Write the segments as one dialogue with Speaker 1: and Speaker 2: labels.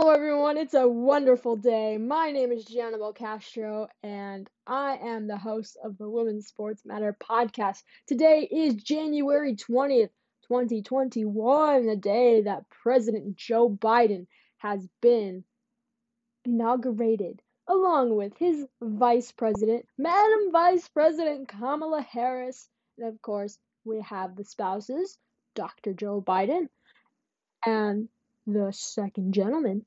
Speaker 1: Hello, everyone. It's a wonderful day. My name is Gianabel Castro, and I am the host of the Women's Sports Matter podcast. Today is January 20th, 2021, the day that President Joe Biden has been inaugurated, along with his vice president, Madam Vice President Kamala Harris. And of course, we have the spouses, Dr. Joe Biden and the second gentleman,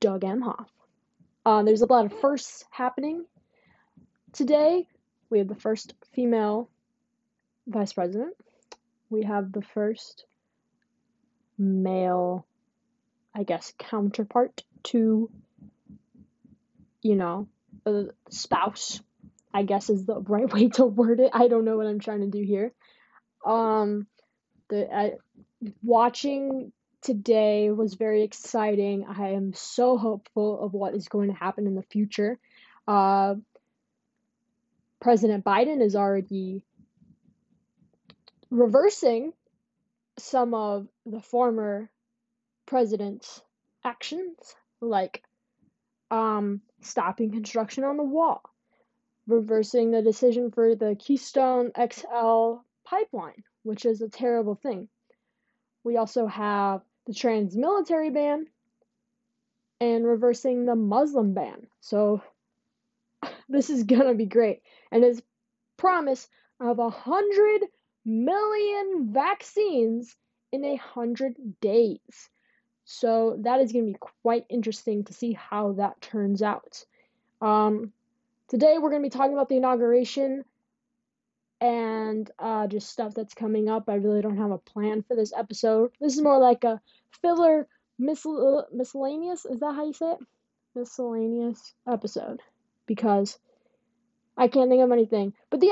Speaker 1: Doug Emhoff. Uh, there's a lot of firsts happening today. We have the first female vice president. We have the first male, I guess, counterpart to, you know, a spouse, I guess is the right way to word it. I don't know what I'm trying to do here. Um, the uh, watching today was very exciting. I am so hopeful of what is going to happen in the future. Uh, President Biden is already reversing some of the former president's actions, like um, stopping construction on the wall, reversing the decision for the Keystone XL pipeline, which is a terrible thing. We also have the trans military ban and reversing the Muslim ban. So this is gonna be great. And his promise of a hundred million vaccines in a hundred days. So that is gonna be quite interesting to see how that turns out. Um, today we're gonna be talking about the inauguration and uh, just stuff that's coming up. I really don't have a plan for this episode. This is more like a filler, misl- miscellaneous. Is that how you say it? Miscellaneous episode because I can't think of anything. But the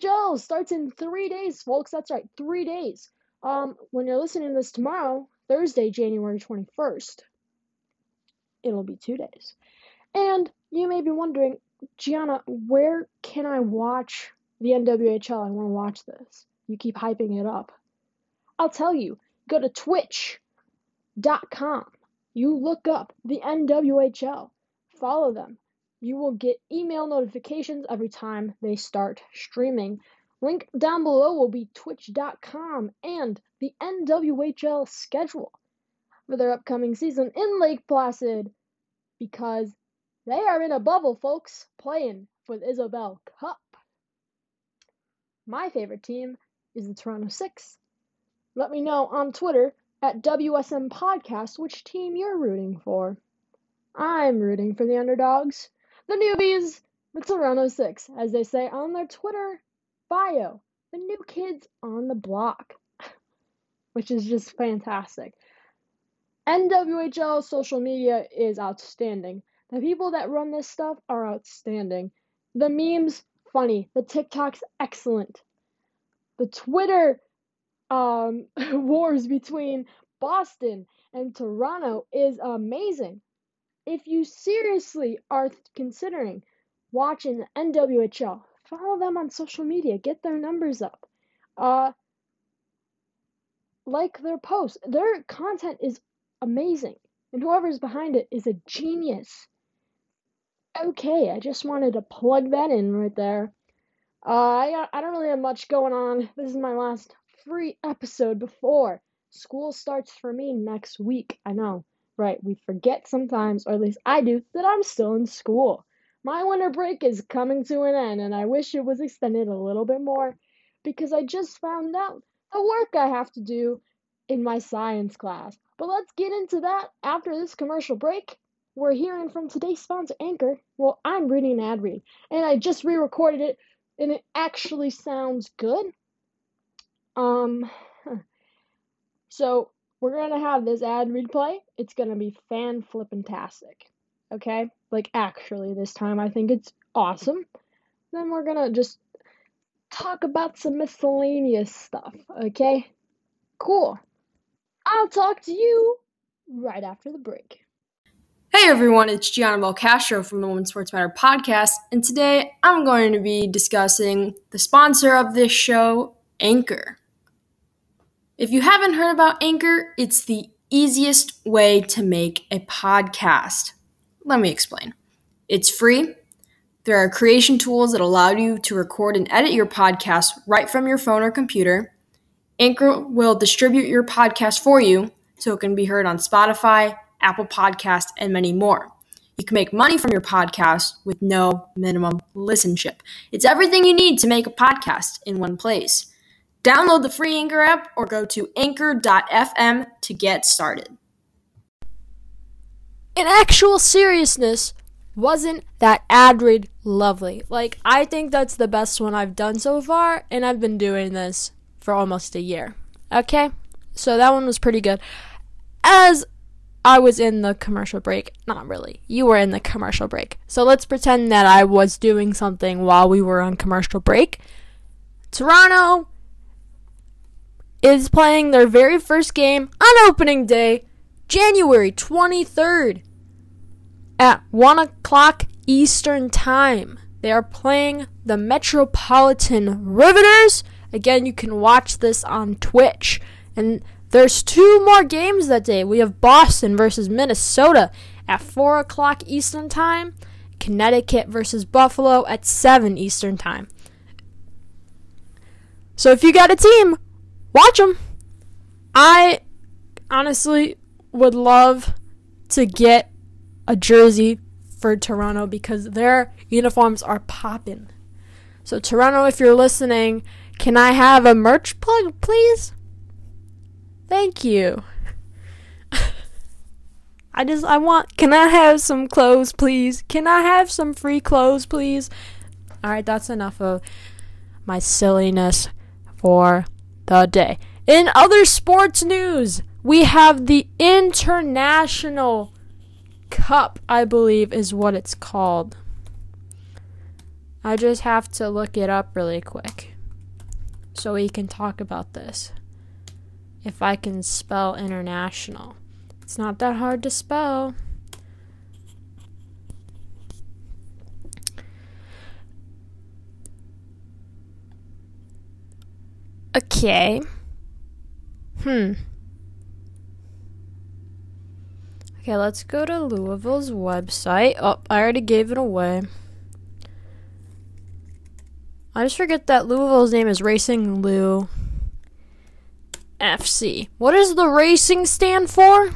Speaker 1: NWHL starts in three days, folks. That's right, three days. Um, when you're listening to this tomorrow, Thursday, January 21st, it'll be two days. And you may be wondering, Gianna, where can I watch the NWHL. I want to watch this. You keep hyping it up. I'll tell you, go to twitch.com. You look up the NWHL, follow them. You will get email notifications every time they start streaming. Link down below will be twitch.com and the NWHL schedule for their upcoming season in Lake Placid because they are in a bubble, folks, playing for the Isobel Cup. My favorite team is the Toronto Six. Let me know on Twitter at WSM Podcast which team you're rooting for. I'm rooting for the underdogs, the newbies, the Toronto Six, as they say on their Twitter bio, the new kids on the block, which is just fantastic. NWHL social media is outstanding. The people that run this stuff are outstanding. The memes funny. The TikTok's excellent. The Twitter um, wars between Boston and Toronto is amazing. If you seriously are considering watching the NWHL, follow them on social media, get their numbers up. Uh, like their posts. Their content is amazing, and whoever's behind it is a genius. Okay, I just wanted to plug that in right there. Uh, I uh, I don't really have much going on. This is my last free episode before school starts for me next week. I know, right? We forget sometimes, or at least I do, that I'm still in school. My winter break is coming to an end, and I wish it was extended a little bit more because I just found out the work I have to do in my science class. But let's get into that after this commercial break we're hearing from today's sponsor, Anchor. Well, I'm reading an ad read, and I just re recorded it, and it actually sounds good. Um, so we're gonna have this ad read play. It's gonna be fan flippin' tastic. Okay? Like, actually, this time I think it's awesome. Then we're gonna just talk about some miscellaneous stuff. Okay? Cool. I'll talk to you right after the break.
Speaker 2: Hey everyone, it's Gianna Valcastro from the Women's Sports Matter podcast, and today I'm going to be discussing the sponsor of this show, Anchor. If you haven't heard about Anchor, it's the easiest way to make a podcast. Let me explain. It's free. There are creation tools that allow you to record and edit your podcast right from your phone or computer. Anchor will distribute your podcast for you so it can be heard on Spotify, Apple Podcast, and many more. You can make money from your podcast with no minimum listenship. It's everything you need to make a podcast in one place. Download the free Anchor app or go to anchor.fm to get started. In actual seriousness, wasn't that ad read lovely? Like, I think that's the best one I've done so far, and I've been doing this for almost a year. Okay? So that one was pretty good. As I was in the commercial break. Not really. You were in the commercial break. So let's pretend that I was doing something while we were on commercial break. Toronto is playing their very first game on opening day, January 23rd, at 1 o'clock Eastern Time. They are playing the Metropolitan Riveters. Again, you can watch this on Twitch. And there's two more games that day. We have Boston versus Minnesota at 4 o'clock Eastern Time, Connecticut versus Buffalo at 7 Eastern Time. So if you got a team, watch them. I honestly would love to get a jersey for Toronto because their uniforms are popping. So Toronto, if you're listening, can I have a merch plug, please? Thank you. I just, I want, can I have some clothes, please? Can I have some free clothes, please? Alright, that's enough of my silliness for the day. In other sports news, we have the International Cup, I believe is what it's called. I just have to look it up really quick so we can talk about this if I can spell international. It's not that hard to spell. Okay. Hmm. Okay, let's go to Louisville's website. Oh, I already gave it away. I just forget that Louisville's name is Racing Lou. FC. What does the racing stand for?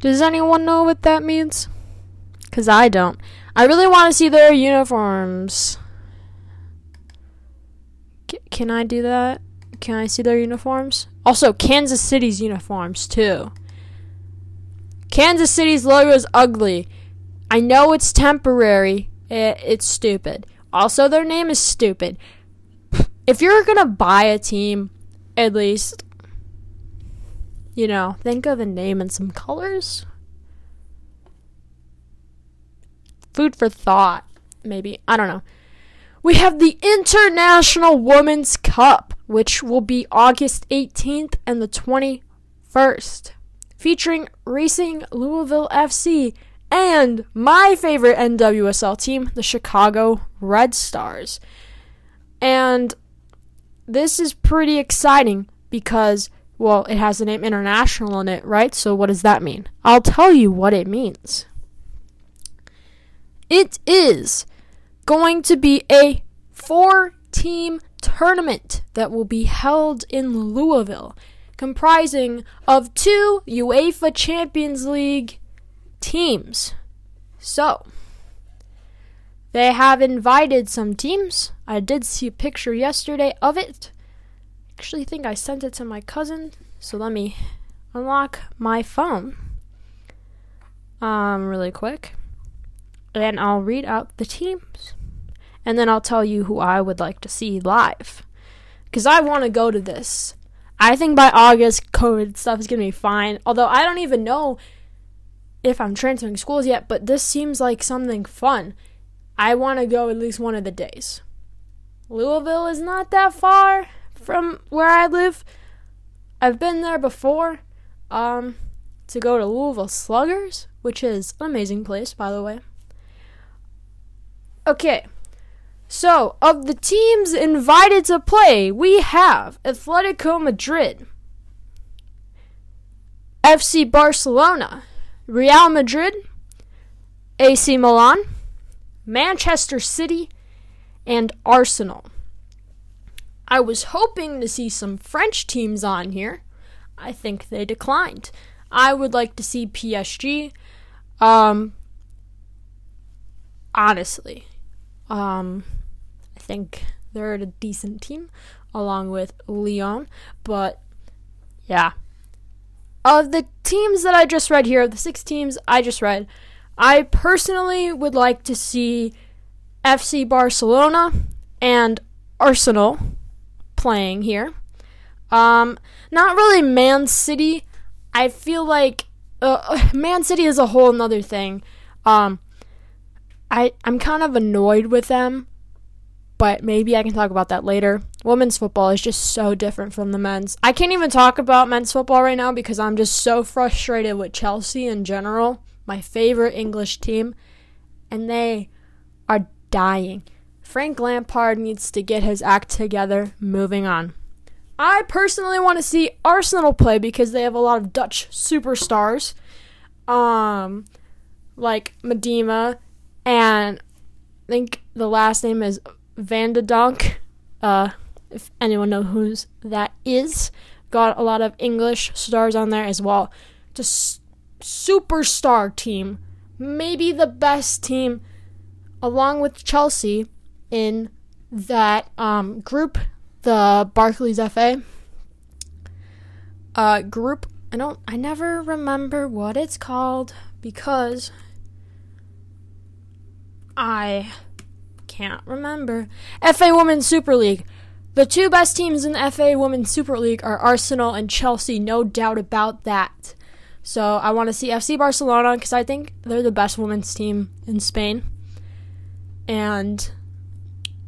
Speaker 2: Does anyone know what that means? Because I don't. I really want to see their uniforms. C can I do that? Can I see their uniforms? Also, Kansas City's uniforms, too. Kansas City's logo is ugly. I know it's temporary. It, it's stupid. Also, their name is stupid. If you're going to buy a team, at least, you know, think of a name and some colors. Food for thought, maybe. I don't know. We have the International Women's Cup, which will be August 18th and the 21st, featuring Racing Louisville FC and my favorite NWSL team, the Chicago Red Stars. And this is pretty exciting because, well, it has the name international in it, right? So what does that mean? I'll tell you what it means. It is going to be a four team tournament that will be held in Louisville, comprising of two UEFA Champions League teams. So, they have invited some teams. I did see a picture yesterday of it. Actually think I sent it to my cousin, so let me unlock my phone. Um really quick. And I'll read out the teams. And then I'll tell you who I would like to see live. Cuz I want to go to this. I think by August COVID stuff is going to be fine. Although I don't even know if I'm transferring schools yet, but this seems like something fun I want to go at least one of the days. Louisville is not that far from where I live. I've been there before um, to go to Louisville Sluggers, which is an amazing place, by the way. Okay, so of the teams invited to play, we have Atletico Madrid, FC Barcelona, Real Madrid, AC Milan, Manchester City, and Arsenal. I was hoping to see some French teams on here. I think they declined. I would like to see PSG. Um, honestly, um, I think they're a decent team along with Lyon, but yeah. Of the teams that I just read here, the six teams I just read, I personally would like to see FC Barcelona and Arsenal playing here. Um, not really Man City. I feel like uh, uh Man City is a whole another thing. Um, I I'm kind of annoyed with them, but maybe I can talk about that later. Women's football is just so different from the men's. I can't even talk about men's football right now because I'm just so frustrated with Chelsea in general my favorite English team, and they are dying. Frank Lampard needs to get his act together. Moving on. I personally want to see Arsenal play because they have a lot of Dutch superstars, um, like Miedema, and I think the last name is Van de Donk. Uh, if anyone knows who that is, got a lot of English stars on there as well. Just superstar team, maybe the best team, along with Chelsea in that um, group, the Barclays FA uh, group. I don't, I never remember what it's called because I can't remember. FA Women's Super League. The two best teams in the FA Women's Super League are Arsenal and Chelsea, no doubt about that. So I want to see FC Barcelona because I think they're the best women's team in Spain. And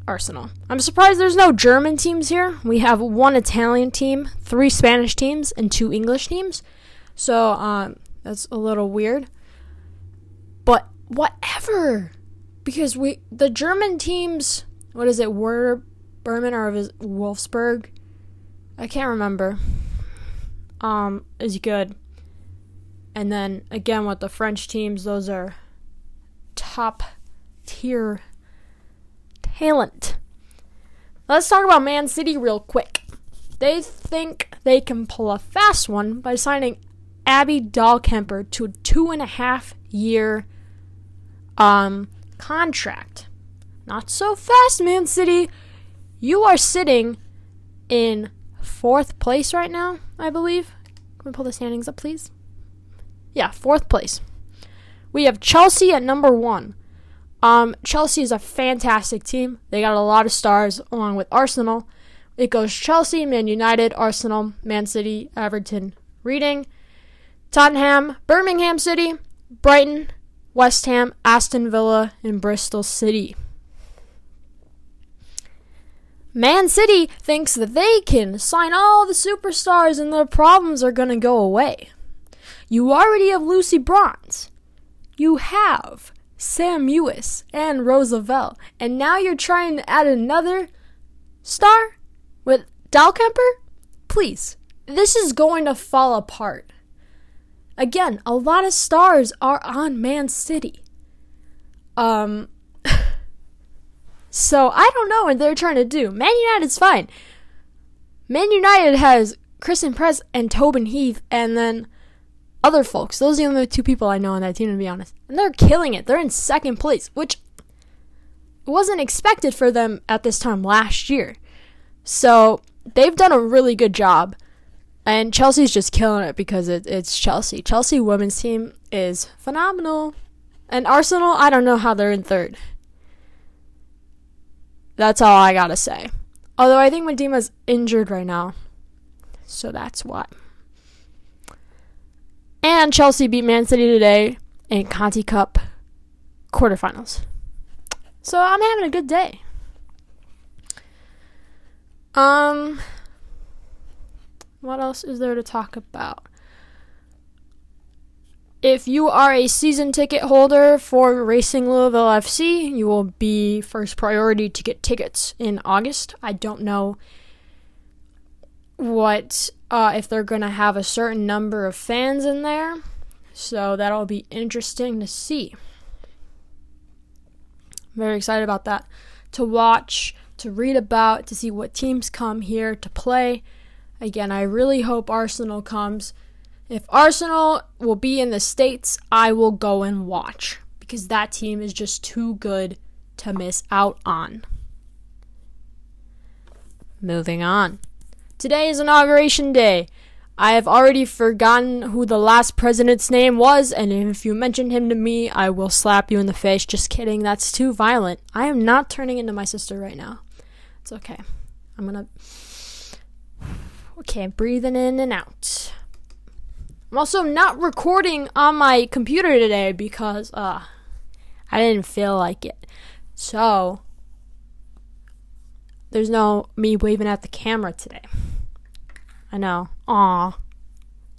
Speaker 2: Arsenal. I'm surprised there's no German teams here. We have one Italian team, three Spanish teams, and two English teams. So um, that's a little weird. But whatever. Because we the German teams, what is it, Werder Bremen or Wolfsburg? I can't remember. Um, is good. And then again with the French teams, those are top tier talent. Let's talk about Man City real quick. They think they can pull a fast one by signing Abby Dahlkemper to a two and a half year um, contract. Not so fast, Man City. You are sitting in fourth place right now, I believe. Can we pull the standings up, please? yeah, fourth place. We have Chelsea at number one. Um, Chelsea is a fantastic team. They got a lot of stars along with Arsenal. It goes Chelsea, Man United, Arsenal, Man City, Everton, Reading, Tottenham, Birmingham City, Brighton, West Ham, Aston Villa, and Bristol City. Man City thinks that they can sign all the superstars and their problems are going to go away. You already have Lucy Bronze. You have Sam Mewis and Rose Lavelle. And now you're trying to add another star with Dal Dahlkemper? Please, this is going to fall apart. Again, a lot of stars are on Man City. Um, so I don't know what they're trying to do. Man United's fine. Man United has Christen Press and Tobin Heath, and then other folks. Those are the only two people I know on that team, to be honest. And they're killing it. They're in second place, which wasn't expected for them at this time last year. So they've done a really good job. And Chelsea's just killing it because it, it's Chelsea. Chelsea women's team is phenomenal. And Arsenal, I don't know how they're in third. That's all I gotta say. Although I think Miedema's injured right now. So that's why. And Chelsea beat Man City today in Conti Cup quarterfinals. So I'm having a good day. Um, what else is there to talk about? If you are a season ticket holder for Racing Louisville FC, you will be first priority to get tickets in August. I don't know what uh, if they're going to have a certain number of fans in there. So that'll be interesting to see. I'm very excited about that. To watch, to read about, to see what teams come here to play. Again, I really hope Arsenal comes. If Arsenal will be in the States, I will go and watch because that team is just too good to miss out on. Moving on. Today is inauguration day. I have already forgotten who the last president's name was, and if you mention him to me, I will slap you in the face. Just kidding, that's too violent. I am not turning into my sister right now. It's okay. I'm gonna. Okay, breathing in and out. I'm also not recording on my computer today because, uh, I didn't feel like it. So, there's no me waving at the camera today. I know. Aw.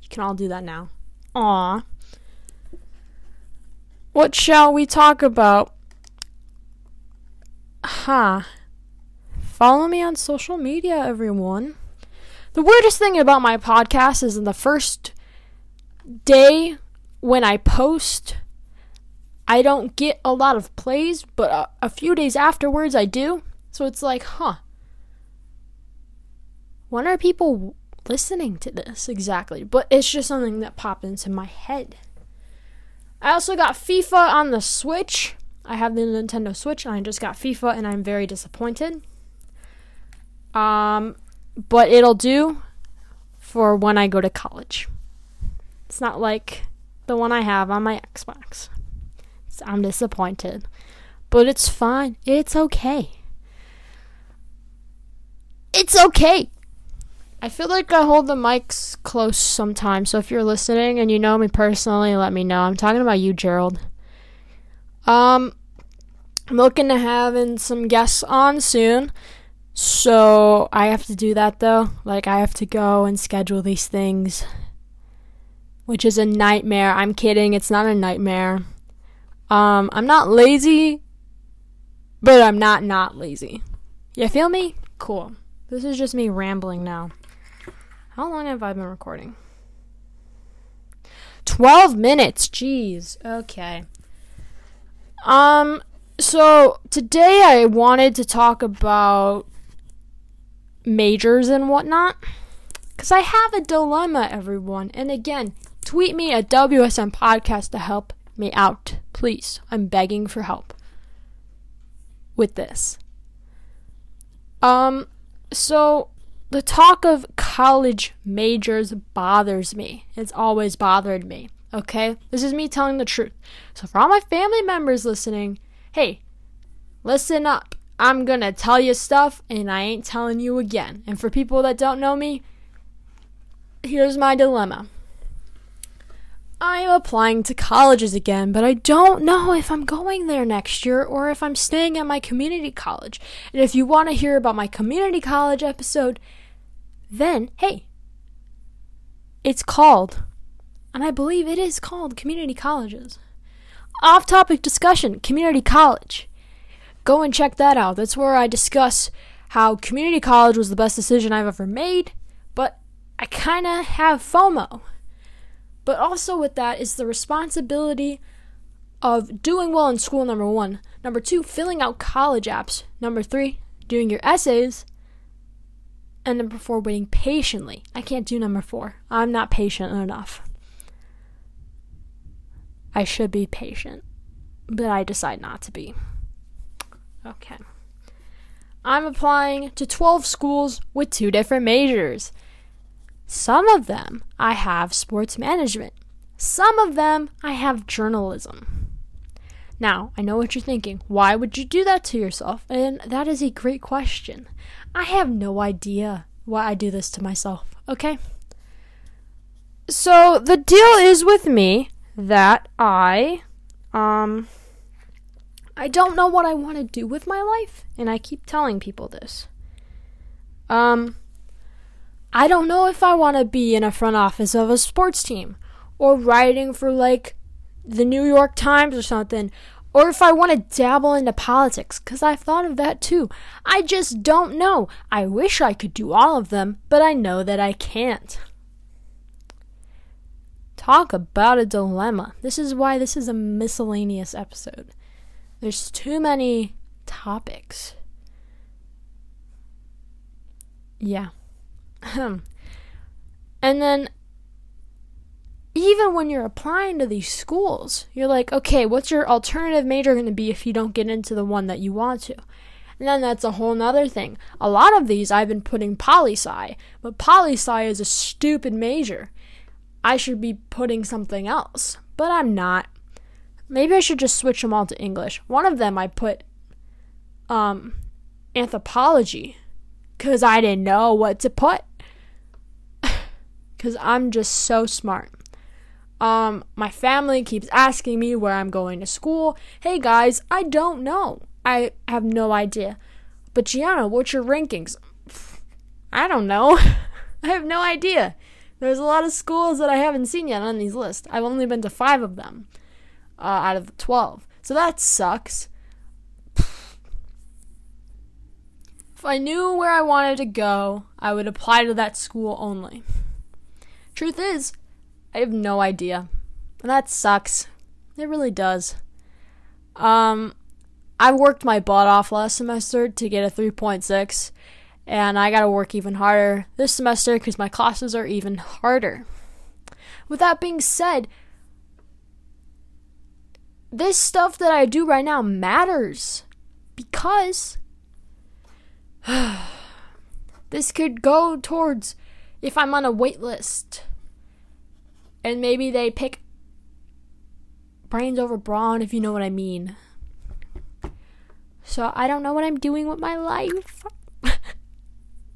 Speaker 2: You can all do that now. Aw. What shall we talk about? Huh. Follow me on social media, everyone. The weirdest thing about my podcast is in the first day when I post, I don't get a lot of plays, but a, a few days afterwards I do. So it's like, huh. When are people listening to this exactly, but it's just something that popped into my head. I also got FIFA on the Switch. I have the Nintendo Switch and I just got FIFA and I'm very disappointed. Um, but it'll do for when I go to college. It's not like the one I have on my Xbox. So I'm disappointed. But it's fine. It's okay. It's okay. I feel like I hold the mics close sometimes, so if you're listening and you know me personally, let me know. I'm talking about you, Gerald. Um, I'm looking to having some guests on soon, so I have to do that though. Like, I have to go and schedule these things, which is a nightmare. I'm kidding, it's not a nightmare. Um, I'm not lazy, but I'm not not lazy. You feel me? Cool. This is just me rambling now. How long have I been recording? 12 minutes. Jeez. Okay. Um so today I wanted to talk about majors and whatnot cuz I have a dilemma everyone. And again, tweet me at WSM podcast to help me out, please. I'm begging for help with this. Um so the talk of college majors bothers me. It's always bothered me. Okay? This is me telling the truth. So, for all my family members listening, hey, listen up. I'm gonna tell you stuff and I ain't telling you again. And for people that don't know me, here's my dilemma. I am applying to colleges again, but I don't know if I'm going there next year or if I'm staying at my community college. And if you want to hear about my community college episode, then hey, it's called, and I believe it is called community colleges. Off topic discussion community college. Go and check that out. That's where I discuss how community college was the best decision I've ever made, but I kind of have FOMO. But also, with that, is the responsibility of doing well in school, number one. Number two, filling out college apps. Number three, doing your essays and number four, waiting patiently. I can't do number four. I'm not patient enough. I should be patient, but I decide not to be. Okay. I'm applying to 12 schools with two different majors. Some of them I have sports management, some of them I have journalism. Now, I know what you're thinking. Why would you do that to yourself? And that is a great question. I have no idea why I do this to myself, okay? So, the deal is with me that I um I don't know what I want to do with my life, and I keep telling people this. Um I don't know if I want to be in a front office of a sports team or writing for like the New York Times or something, or if I want to dabble into politics, because I've thought of that too. I just don't know. I wish I could do all of them, but I know that I can't. Talk about a dilemma. This is why this is a miscellaneous episode. There's too many topics. Yeah. and then even when you're applying to these schools, you're like, okay, what's your alternative major going to be if you don't get into the one that you want to? And then that's a whole nother thing. A lot of these I've been putting poli sci, but poli sci is a stupid major. I should be putting something else, but I'm not. Maybe I should just switch them all to English. One of them I put um, anthropology because I didn't know what to put. Because I'm just so smart. Um, my family keeps asking me where I'm going to school. Hey guys, I don't know. I have no idea. But Gianna, what's your rankings? I don't know. I have no idea. There's a lot of schools that I haven't seen yet on these lists. I've only been to five of them uh, out of the 12. So that sucks. If I knew where I wanted to go, I would apply to that school only. Truth is, I have no idea. And that sucks. It really does. Um, I worked my butt off last semester to get a 3.6, and I gotta work even harder this semester because my classes are even harder. With that being said, this stuff that I do right now matters because this could go towards if I'm on a wait list and maybe they pick brains over brawn, if you know what I mean. So I don't know what I'm doing with my life.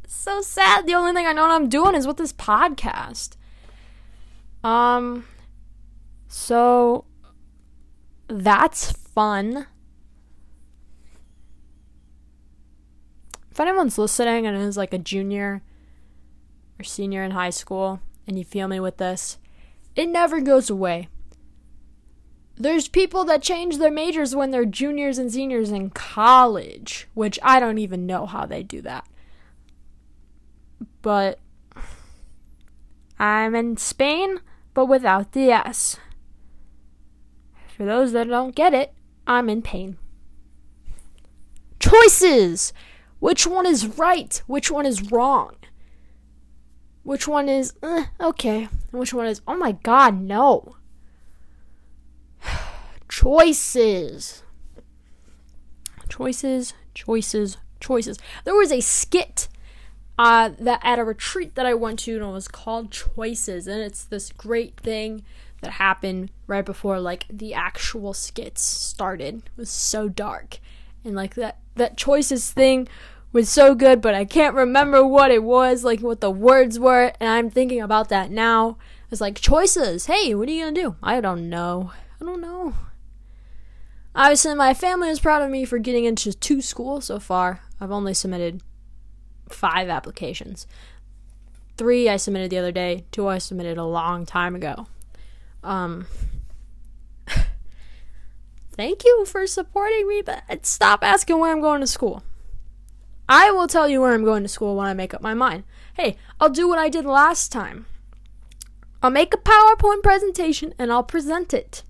Speaker 2: so sad. The only thing I know what I'm doing is with this podcast. Um, so that's fun. If anyone's listening and is like a junior or senior in high school and you feel me with this, it never goes away. There's people that change their majors when they're juniors and seniors in college, which I don't even know how they do that. But I'm in Spain, but without the S. For those that don't get it, I'm in pain. Choices! Which one is right? Which one is wrong? Which one is eh, okay? And which one is oh my god, no. choices. Choices, choices, choices. There was a skit uh, that at a retreat that I went to and it was called Choices and it's this great thing that happened right before like the actual skits started. It was so dark. And like that that choices thing was so good, but I can't remember what it was, like what the words were, and I'm thinking about that now. It's like choices. Hey, what are you gonna do? I don't know. I don't know. Obviously, my family is proud of me for getting into two schools so far. I've only submitted five applications. Three I submitted the other day. Two I submitted a long time ago. Um, thank you for supporting me, but stop asking where I'm going to school. I will tell you where I'm going to school when I make up my mind. Hey, I'll do what I did last time. I'll make a PowerPoint presentation and I'll present it.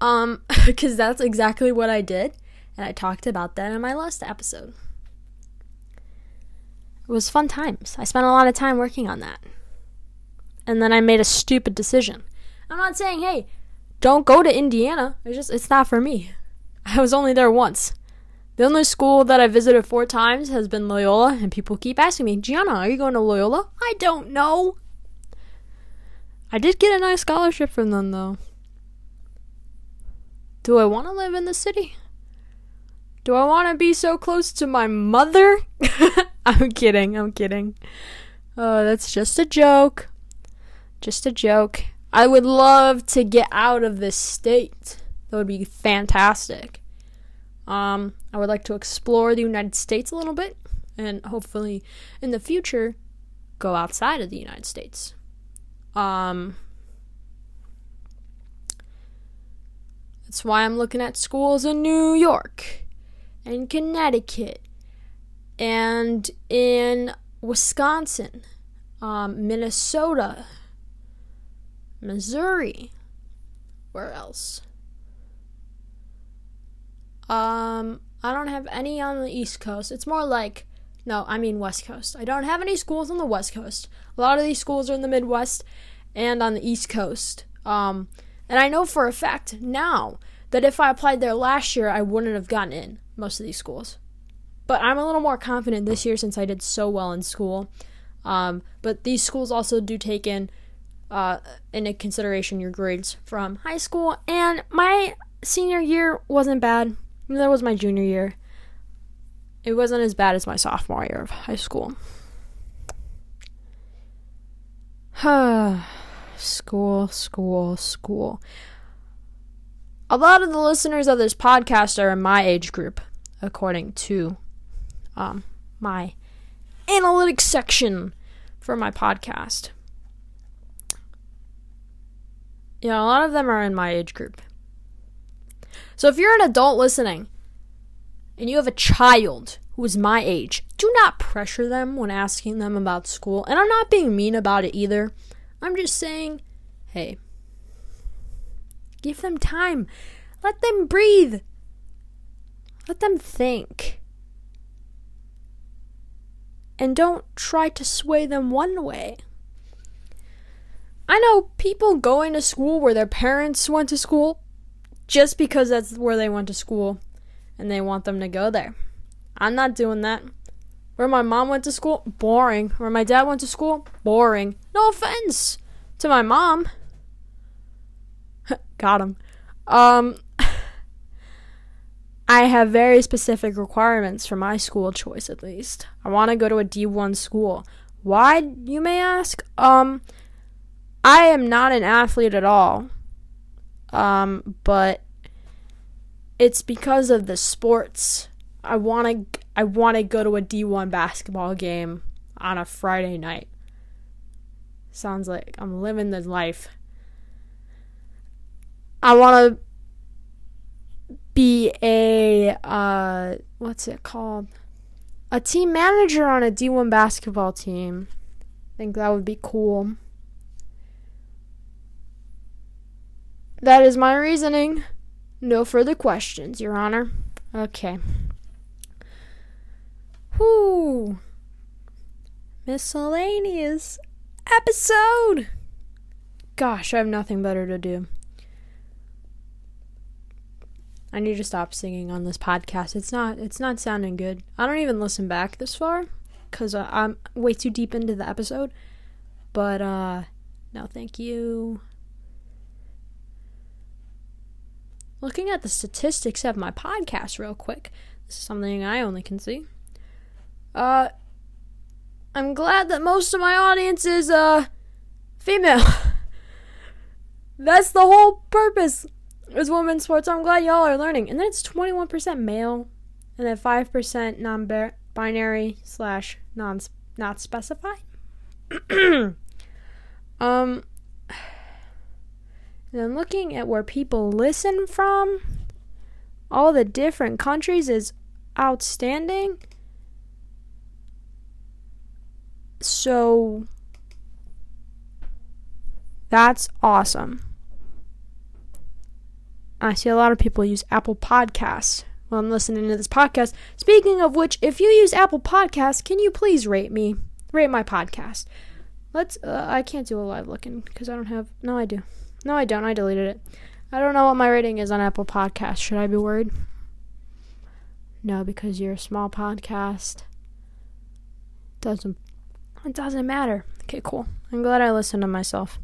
Speaker 2: Um, because that's exactly what I did, and I talked about that in my last episode. It was fun times. I spent a lot of time working on that. And then I made a stupid decision. I'm not saying, hey, don't go to Indiana. It's just, it's not for me. I was only there once. The only school that I visited four times has been Loyola, and people keep asking me, Gianna, are you going to Loyola? I don't know. I did get a nice scholarship from them, though. Do I want to live in the city? Do I want to be so close to my mother? I'm kidding, I'm kidding. Oh, that's just a joke. Just a joke. I would love to get out of this state. That would be fantastic. Um, I would like to explore the United States a little bit and hopefully in the future go outside of the United States. Um, that's why I'm looking at schools in New York and Connecticut and in Wisconsin, um, Minnesota, Missouri. Where else? Um, I don't have any on the East Coast. It's more like, no, I mean West Coast. I don't have any schools on the West Coast. A lot of these schools are in the Midwest and on the East Coast. Um, and I know for a fact now that if I applied there last year, I wouldn't have gotten in most of these schools. But I'm a little more confident this year since I did so well in school. Um, but these schools also do take in uh, into consideration your grades from high school. And my senior year wasn't bad. That was my junior year. It wasn't as bad as my sophomore year of high school. school, school, school. A lot of the listeners of this podcast are in my age group, according to um, my analytics section for my podcast. Yeah, a lot of them are in my age group. So if you're an adult listening and you have a child who is my age, do not pressure them when asking them about school. And I'm not being mean about it either. I'm just saying, hey, give them time. Let them breathe. Let them think. And don't try to sway them one way. I know people going to school where their parents went to school, just because that's where they went to school and they want them to go there. I'm not doing that. Where my mom went to school, boring. Where my dad went to school, boring. No offense to my mom. Got him. Um, I have very specific requirements for my school choice, at least. I want to go to a D1 school. Why, you may ask? Um, I am not an athlete at all. Um, but it's because of the sports. I want to I want to go to a D1 basketball game on a Friday night. Sounds like I'm living the life. I want to be a uh, what's it called? A team manager on a D1 basketball team. I think that would be cool. That is my reasoning. No further questions, Your Honor. Okay. Whoo! Miscellaneous episode! Gosh, I have nothing better to do. I need to stop singing on this podcast. It's not it's not sounding good. I don't even listen back this far cuz I'm way too deep into the episode. But uh no, thank you. Looking at the statistics of my podcast real quick, this is something I only can see. Uh, I'm glad that most of my audience is uh female. That's the whole purpose is women's sports. I'm glad y'all are learning. And then it's 21% male, and then 5% non-binary slash non not specified. um, then looking at where people listen from, all the different countries is outstanding. So that's awesome. I see a lot of people use Apple Podcasts while I'm listening to this podcast. Speaking of which, if you use Apple Podcasts, can you please rate me? Rate my podcast. Let's. Uh, I can't do a live looking because I don't have. No, I do. No, I don't. I deleted it. I don't know what my rating is on Apple Podcasts. Should I be worried? No, because you're a small podcast. Doesn't it doesn't matter. Okay, cool. I'm glad I listened to myself.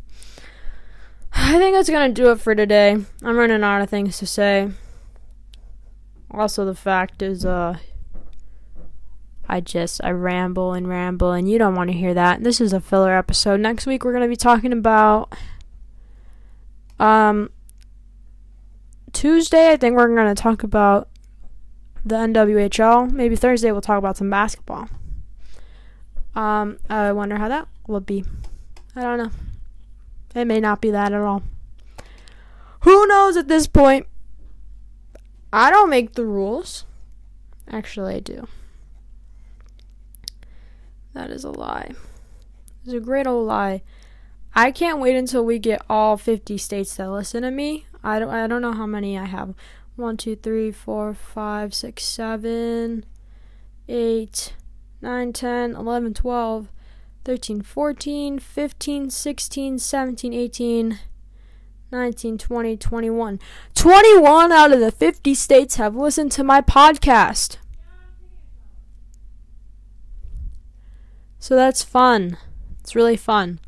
Speaker 2: I think that's gonna do it for today. I'm running out of things to say. Also the fact is uh I just I ramble and ramble and you don't want to hear that. This is a filler episode. Next week we're gonna be talking about um, Tuesday, I think we're going to talk about the NWHL. Maybe Thursday, we'll talk about some basketball. Um, I wonder how that will be. I don't know. It may not be that at all. Who knows at this point? I don't make the rules. Actually, I do. That is a lie. It's a great old lie. I can't wait until we get all 50 states that listen to me. I don't I don't know how many I have. 1 2 3 4 5 6 7 8 9 10 11 12 13 14 15 16 17 18 19 20 21 21 out of the 50 states have listened to my podcast. So that's fun. It's really fun.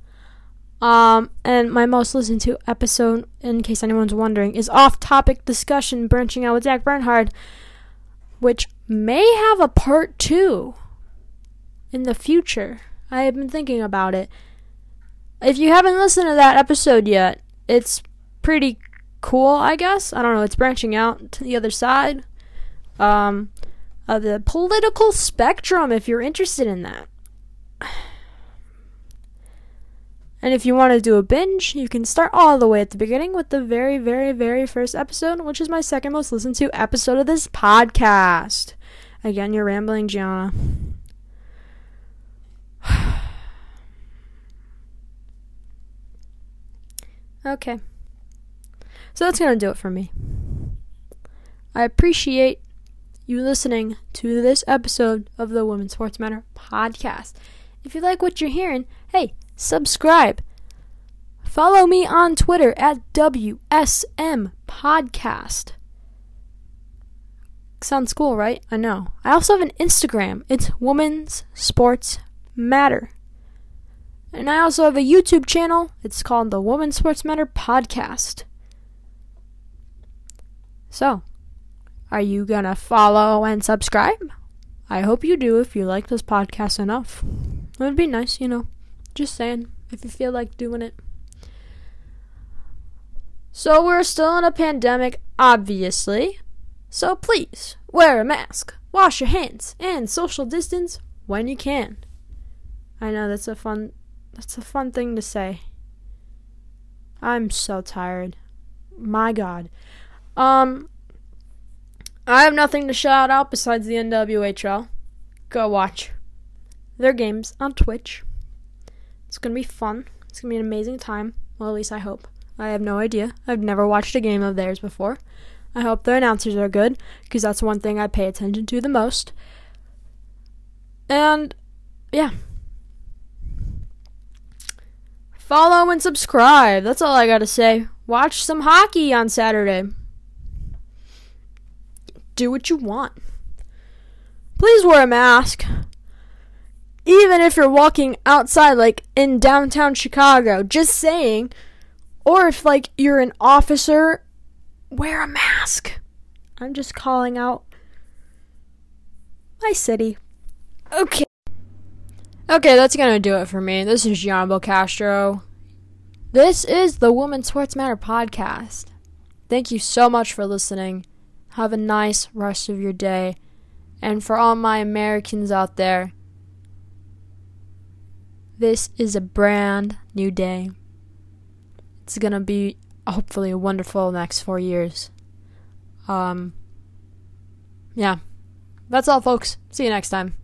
Speaker 2: Um, and my most listened to episode, in case anyone's wondering, is Off Topic Discussion Branching Out with Zach Bernhard, which may have a part two in the future. I have been thinking about it. If you haven't listened to that episode yet, it's pretty cool, I guess. I don't know, it's branching out to the other side um, of the political spectrum if you're interested in that. And if you want to do a binge, you can start all the way at the beginning with the very, very, very first episode, which is my second most listened to episode of this podcast. Again, you're rambling, Gianna. okay. So that's going to do it for me. I appreciate you listening to this episode of the Women's Sports Matter podcast. If you like what you're hearing, hey, subscribe. Follow me on Twitter at WSM Podcast. Sounds cool, right? I know. I also have an Instagram. It's Women's Sports Matter. And I also have a YouTube channel. It's called the Women's Sports Matter Podcast. So, are you going to follow and subscribe? I hope you do if you like this podcast enough. It would be nice, you know. Just saying, if you feel like doing it. So we're still in a pandemic, obviously. So please, wear a mask, wash your hands, and social distance when you can. I know that's a fun that's a fun thing to say. I'm so tired. My god. Um I have nothing to shout out besides the NWHL. Go watch their games on Twitch. It's going to be fun. It's going to be an amazing time. Well, at least I hope. I have no idea. I've never watched a game of theirs before. I hope their announcers are good, because that's one thing I pay attention to the most. And, yeah. Follow and subscribe. That's all I gotta say. Watch some hockey on Saturday. Do what you want. Please wear a mask even if you're walking outside, like in downtown Chicago, just saying, or if like you're an officer, wear a mask. I'm just calling out my city. Okay. Okay, that's gonna do it for me. This is Gianbo Castro. This is the Woman Sports Matter podcast. Thank you so much for listening. Have a nice rest of your day. And for all my Americans out there, this is a brand new day. It's gonna be hopefully a wonderful next four years. Um, yeah. That's all, folks. See you next time.